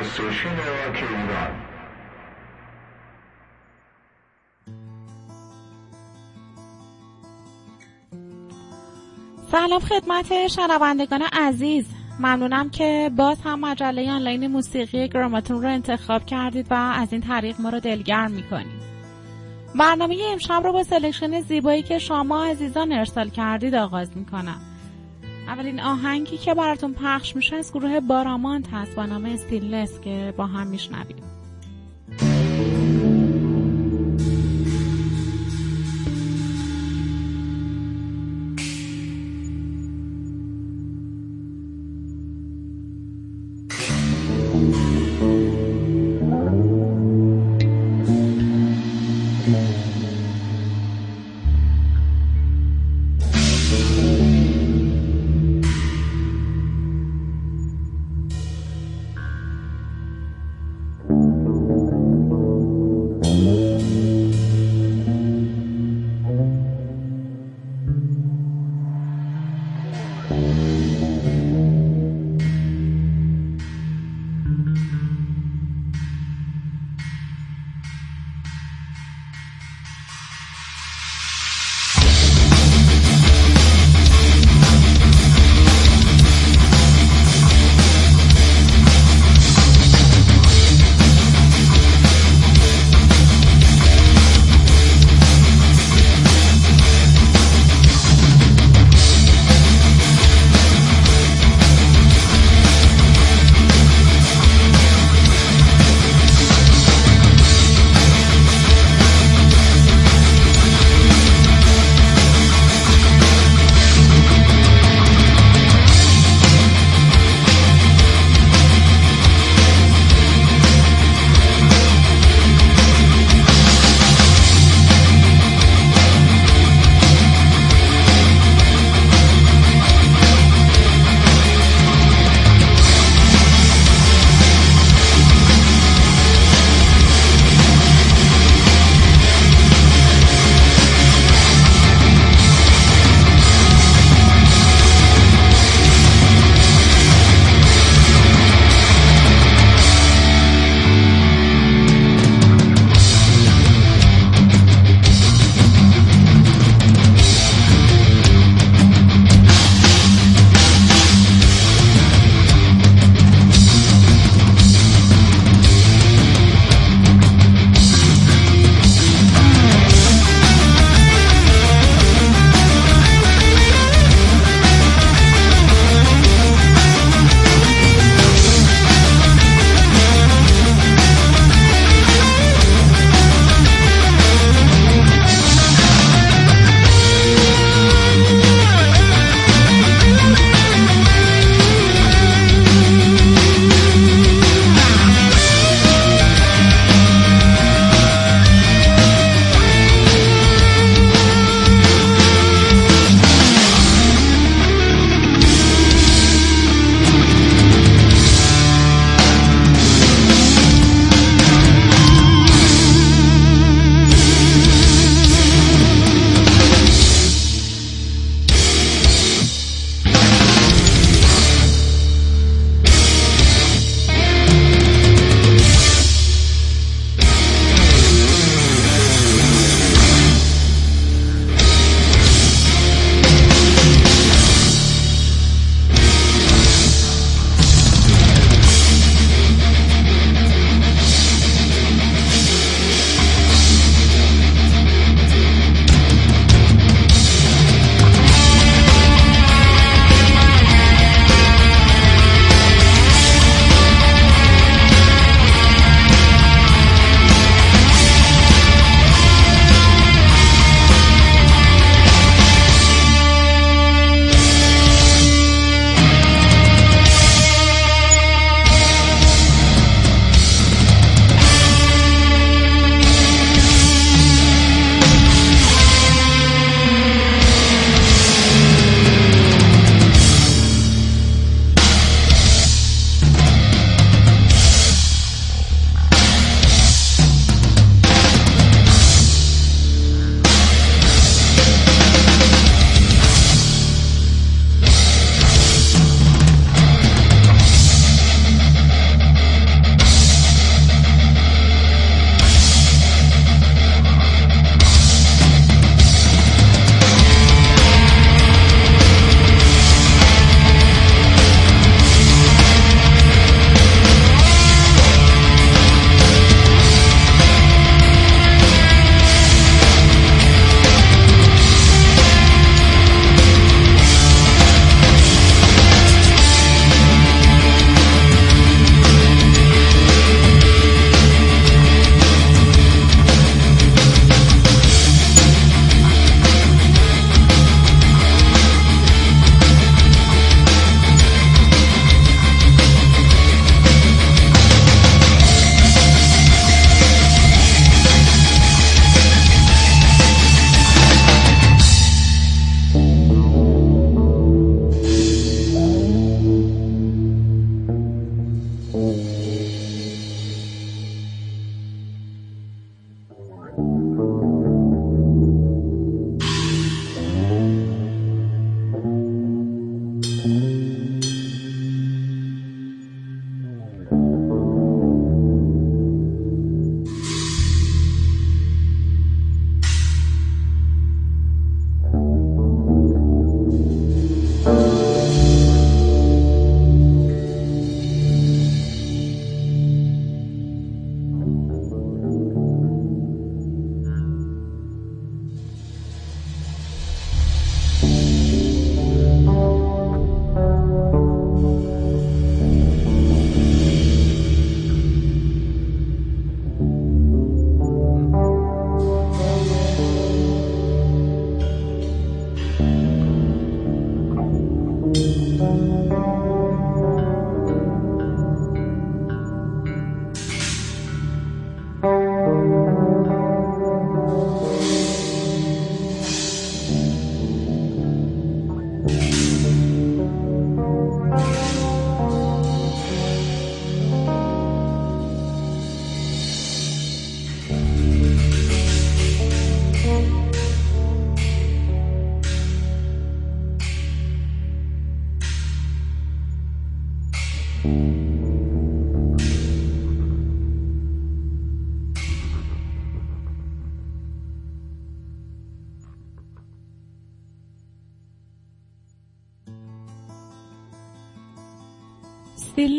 station راک ایران سلام خدمت شنوندگان عزیز. ممنونم که باز هم مجله آنلاین موسیقی گراماتون رو انتخاب کردید و از این طریق ما رو دلگرم می‌کنید. برنامه امشب رو با selection زیبایی که شما عزیزان ارسال کردید آغاز می‌کنم. اولین آهنگی که براتون پخش میشه از گروه بارامانت هست. با نام استیلنس که با هم میشنویم.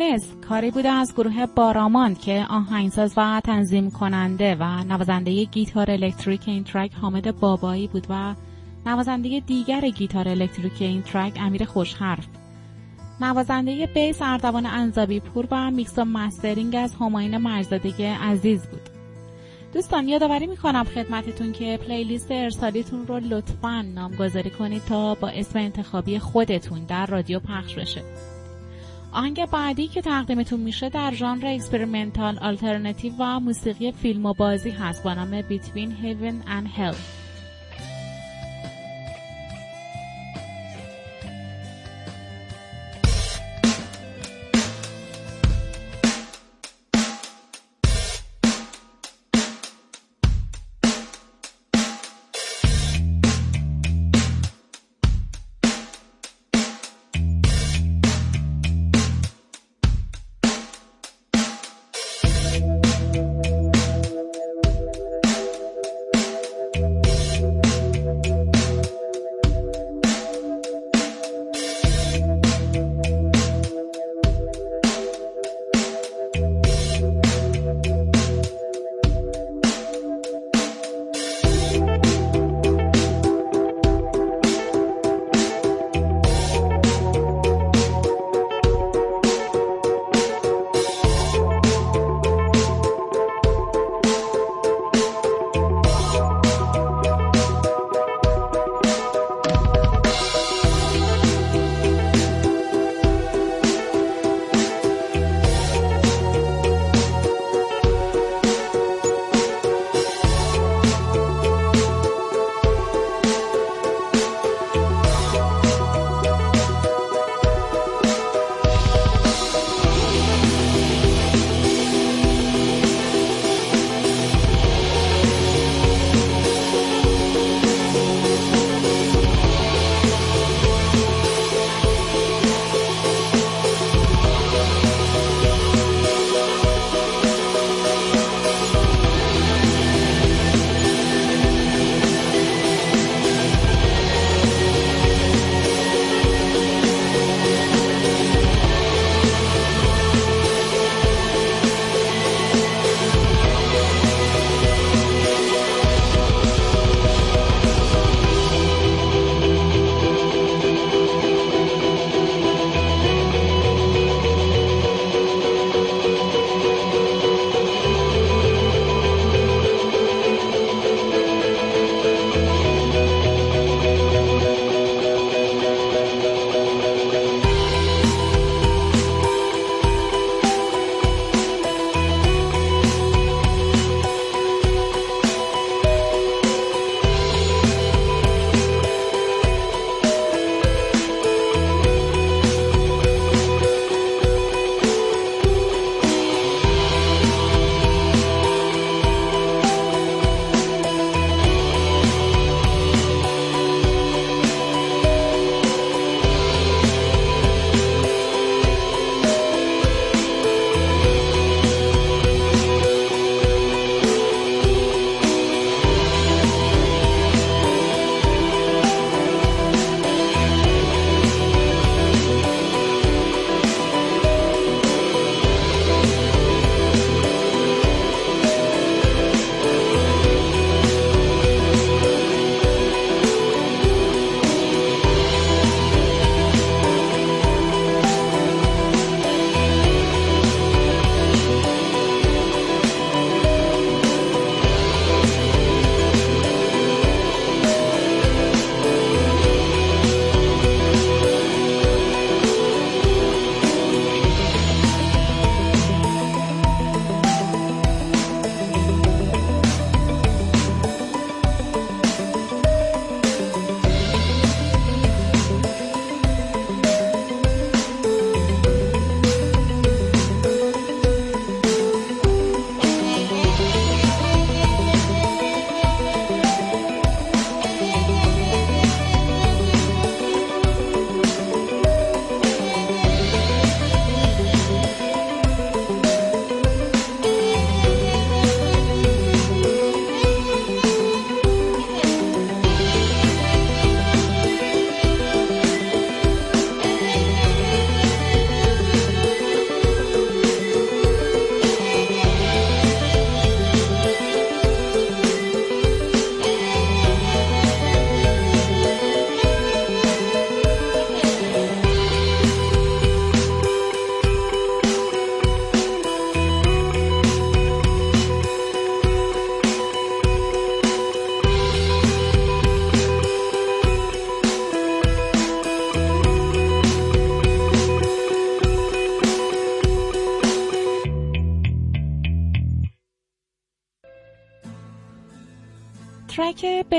Stillness کاری بوده از گروه باراماند که آهنگساز و تنظیم کننده و نوازنده گیتار الکتریک این track حامد بابایی بود و نوازنده دیگر گیتار الکتریک این track امیر خوشحرف. نوازنده bass اردوان انزابی پور و میکس و mastering از هماین مرزادگی عزیز بود. دوستان یادآوری می‌کنم خدمتتون که playlist ارسالیتون رو لطفا نامگذاری کنید تا با اسم انتخابی خودتون در رادیو پخش بشه. آهنگ بعدی که تقدیمتون میشه در ژانر experimental alternative و موسیقی فیلم و بازی هست. با نام Between Heaven and Hell.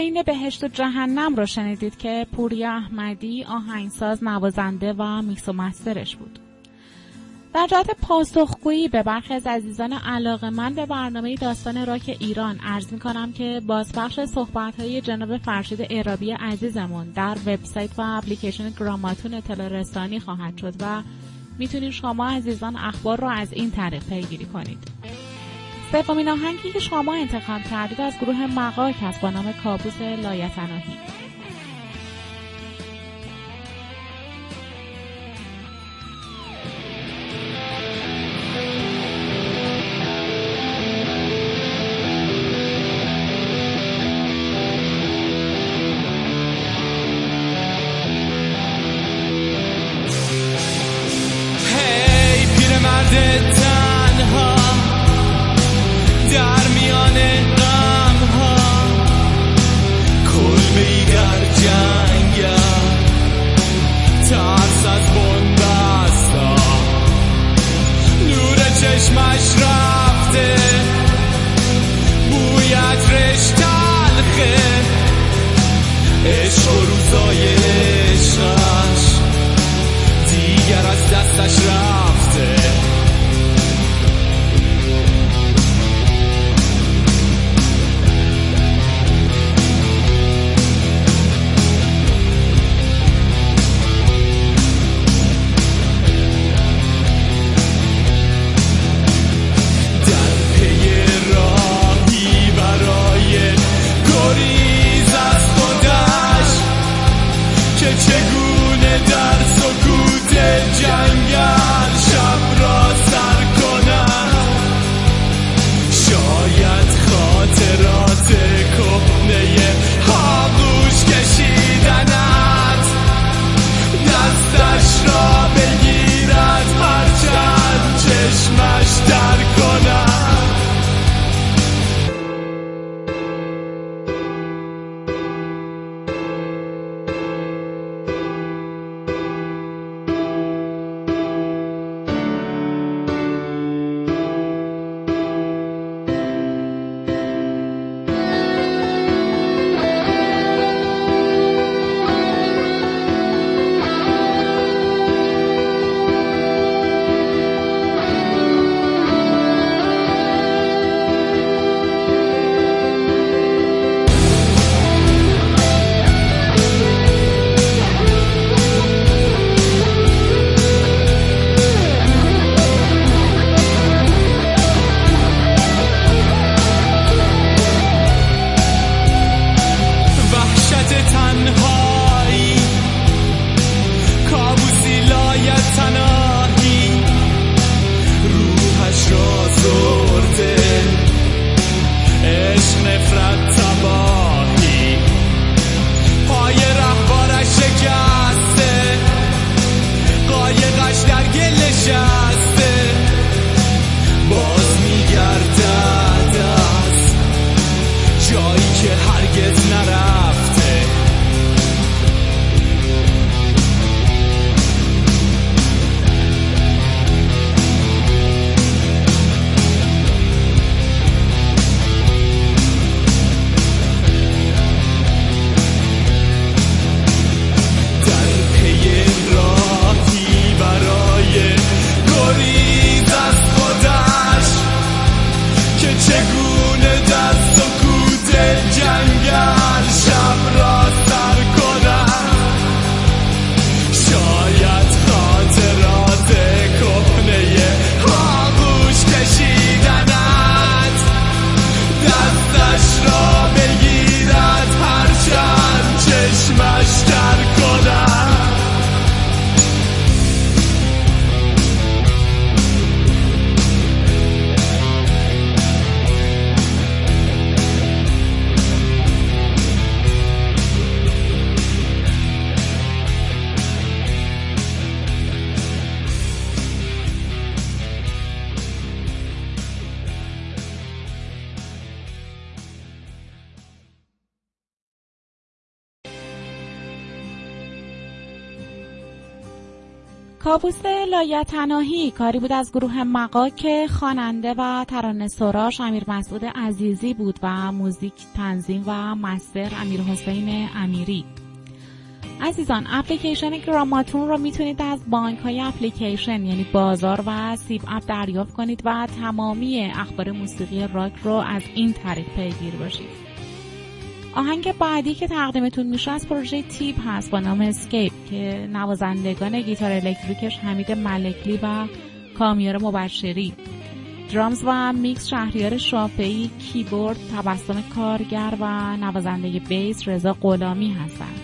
بین بهشت و جهنم رو شنیدید که پوریا احمدی آهنگساز نوازنده و میکس و مسترش بود. در جهت پاسخگویی به برخی از عزیزان علاقه من به برنامه داستان راک ایران عرض می کنم که بازپخش صحبت های جناب فرشید ایرابی عزیزمون در وبسایت و اپلیکیشن گراماتون اطلاع رسانی خواهد شد و می‌تونید شما عزیزان اخبار را از این طریق پیگیری کنید. سومین آهنگی که شما انتخاب کردید از گروه مقاک است با نام کابوس لایتناهی. کابوس لایتناهی کاری بود از گروه مقا که خواننده و ترانه سراش امیر مسعود عزیزی بود و موزیک تنظیم و master امیر حسین امیری. عزیزان اپلیکیشن گراماتون رو می‌تونید از بانک های اپلیکیشن یعنی بازار و سیب اپ دریافت کنید و تمامی اخبار موسیقی راک رو از این طریق پیگیر باشید. آهنگ بعدی که تقدیمتون میشه از پروژه تیپ هست با نام Escape که نوازندگان گیتار الکتریکش حمید ملکلی و کامیار مبشری. drums و میکس شهریار شافعی کیبورد تبسم کارگر و نوازنده bass رضا غلامی هستند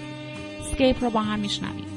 Escape رو با هم میشنویم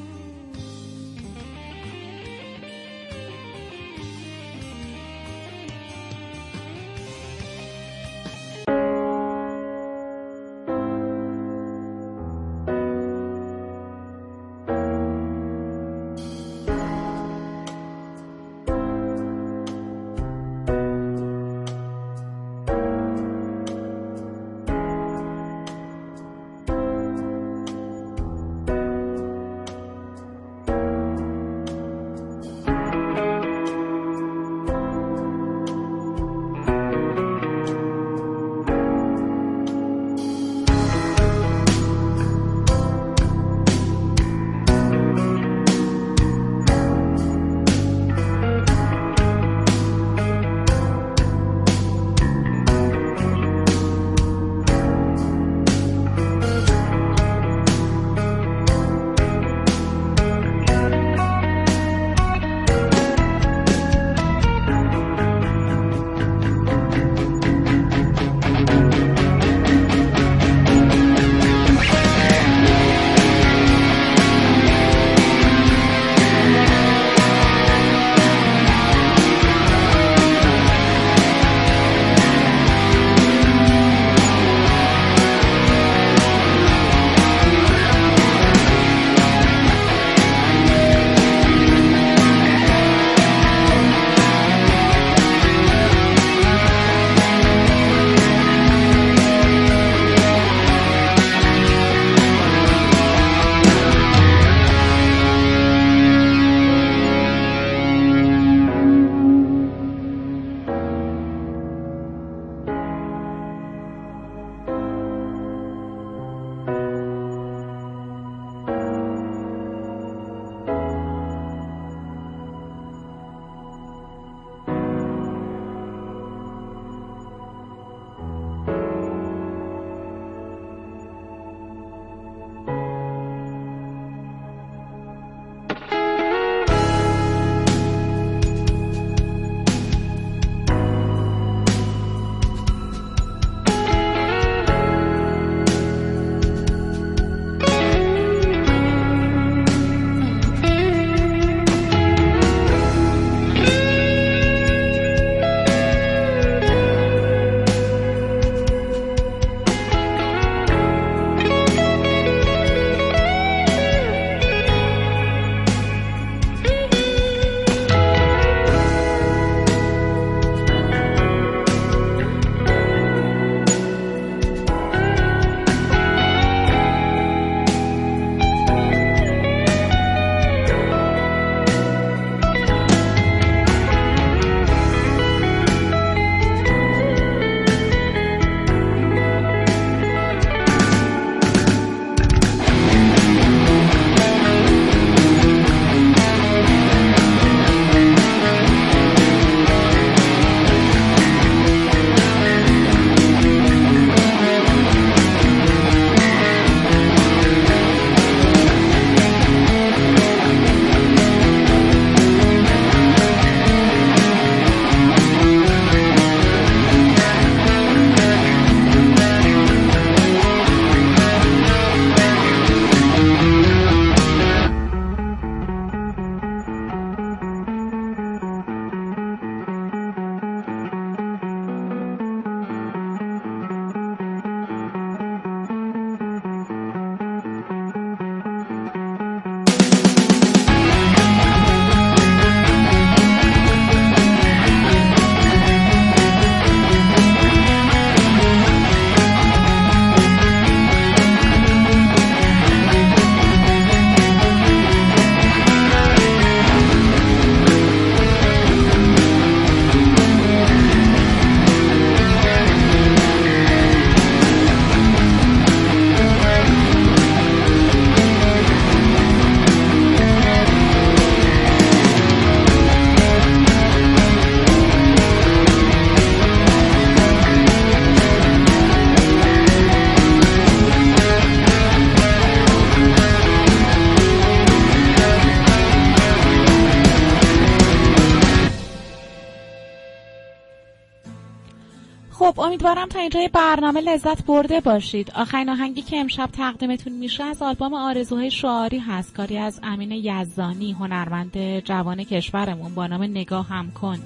تا اینجای برنامه لذت برده باشید. آخرین آهنگی که امشب تقدیمتون میشه از آلبوم آرزوهای شعاری هست. کاری از امین یزدانی هنرمند جوان کشورمون. با نام نگاه هم کن.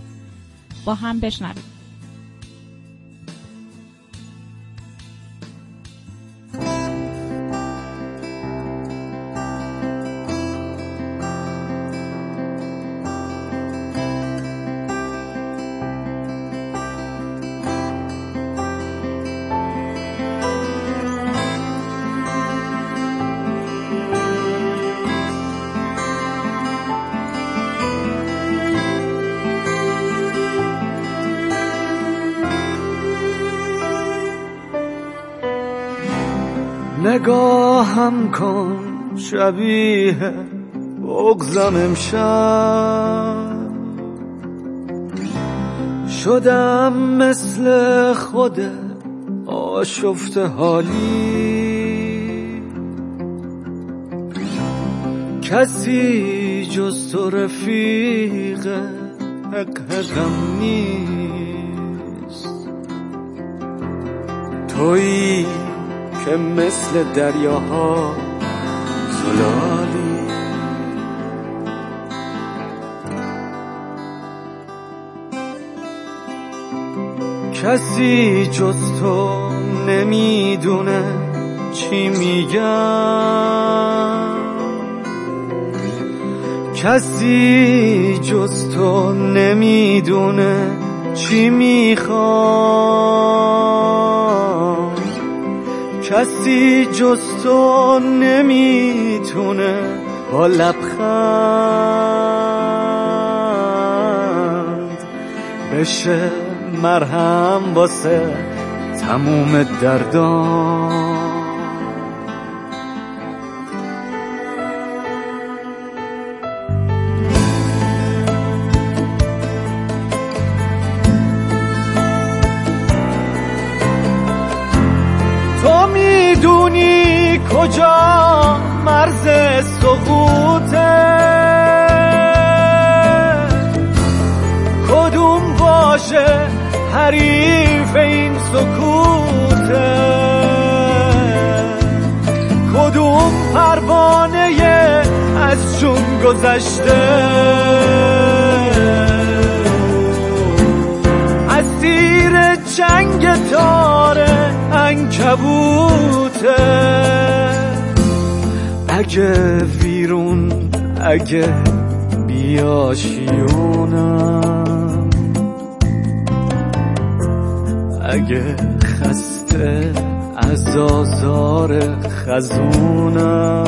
با هم بشنوید نگاهم کن شبیه بغزم امشب. شدم مثل خود آشفت حالی. کسی جز تو رفیق حق نیست. تویی که مثل دریاها زلالی. کسی جز تو نمی‌دونه چی میگم. کسی جز تو نمی‌دونه چی می‌خوام. کسی جز تو نمی‌تونه با لبخند بشه مرهم واسه تموم دردان. سقوطه کدوم باشه حریف این سکوته؟ کدوم پروانه از جون گذشته؟ اسیر چنگ تار انکبوته. اگه ویرون اگه بیاشیونم. اگه خسته از آزار خزونم.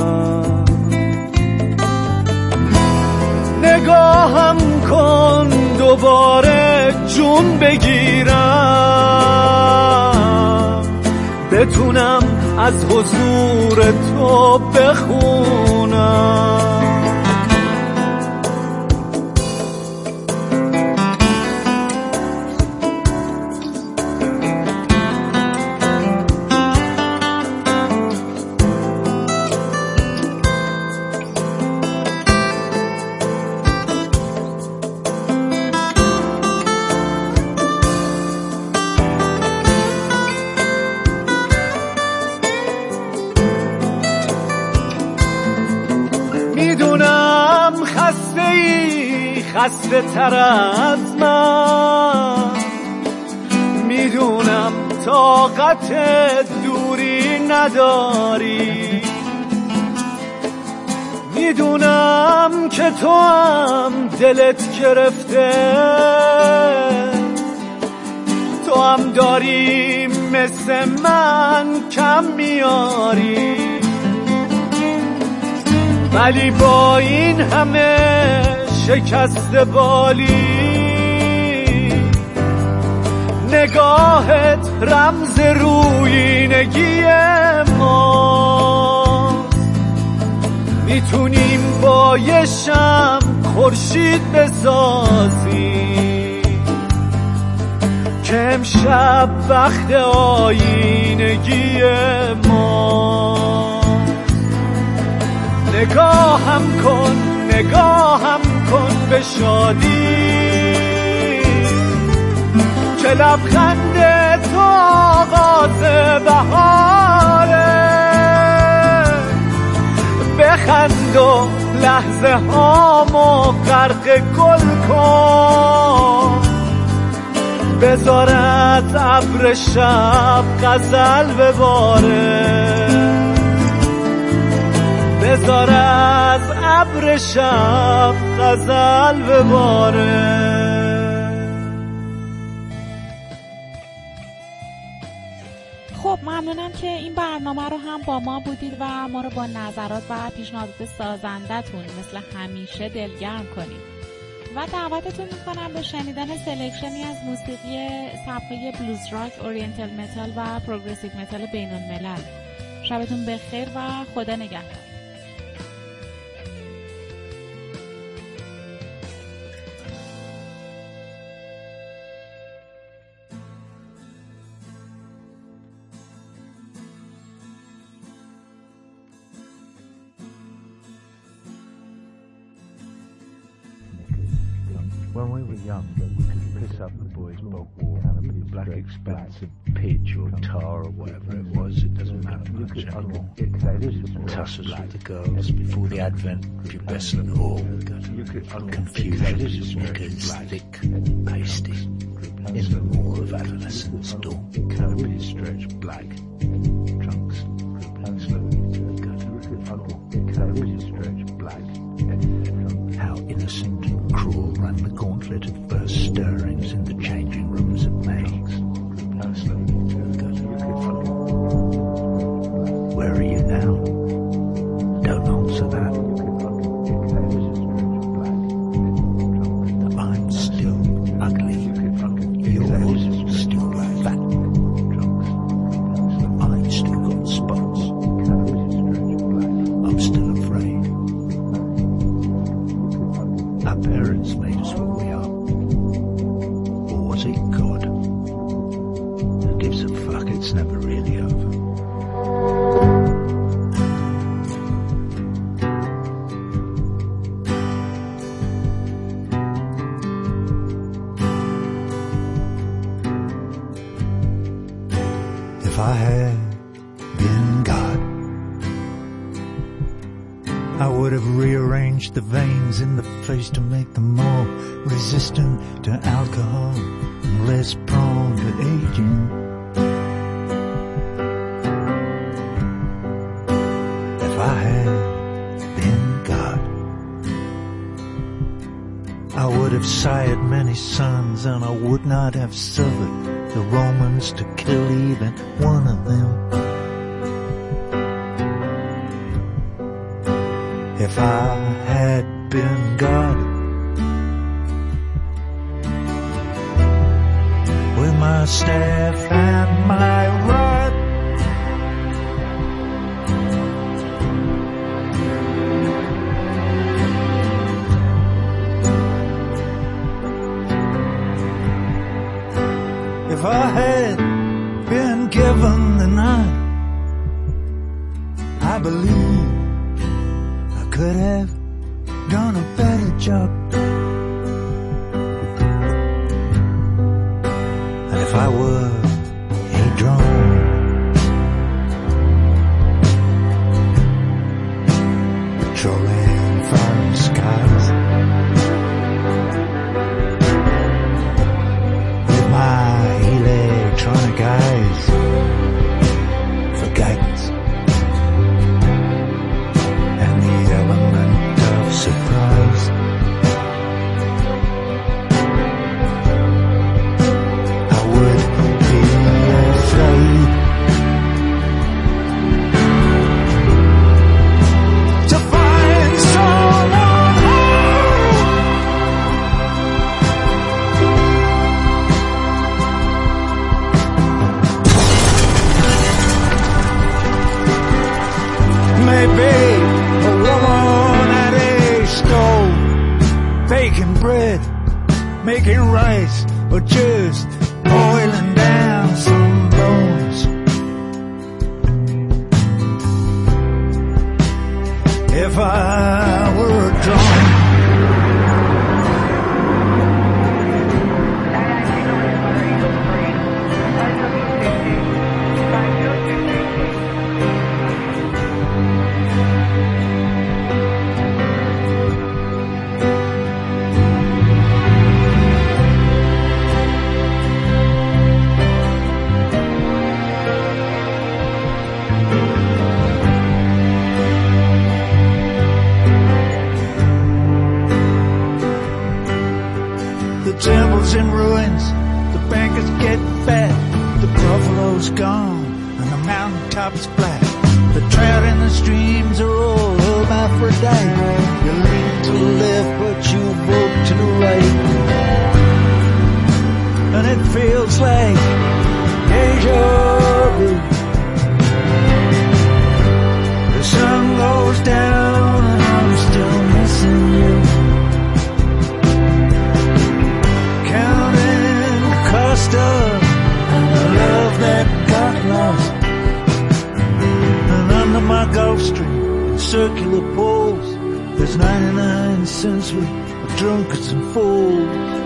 نگاهم کن دوباره جون بگیرم. بتونم از حضور تو بخونم. خسته تر از من. می‌دونم طاقت دوری نداری. می‌دونم که تو هم دلت گرفته. تو هم داری مثل من کم میاری. ولی با این همه شکست بالی. نگاهت رمز روینگی ماست. می‌تونیم با یه شم خورشید بسازیم. که امشب وقت آینگی ماست. نگاهم کن نگاهم به شادی. که لبخند تازه بهاره. بخند و لحظه هامو غرق گل کن. بذارت ابر شب غزل بباره. بذار از ابر شب غزل بباره. خب ممنونم که این برنامه رو هم با ما بودید و ما رو با نظرات و پیشنهادات سازندتون مثل همیشه دلگرم کنید. و دعوتتون می‌کنم به شنیدن selection ی از موسیقی سبکای blues rock، oriental metal و progressive metal بین الملل شبتون بخیر و خدا نگهدار. We were young, we could piss up the boys' bog wall, canopy, black expensive pitch or tar or whatever it was. It doesn't matter much anymore. Tussles with the girls before the advent of pubescent whore. Confusion, knickers, thick, pasty. In the moor of adolescence, dawn. Canopies stretched black. Face to make them more resistant to alcohol and less prone to aging. If I had been God, I would have sired many sons and I would not have suffered the Romans to kill even one of them. If I had been God, with my staff and my rod, if I had been given the night, I believe I could have job. And if I were my Gulf Stream in circular pools. There's 99 cents worth of drunkards and fools.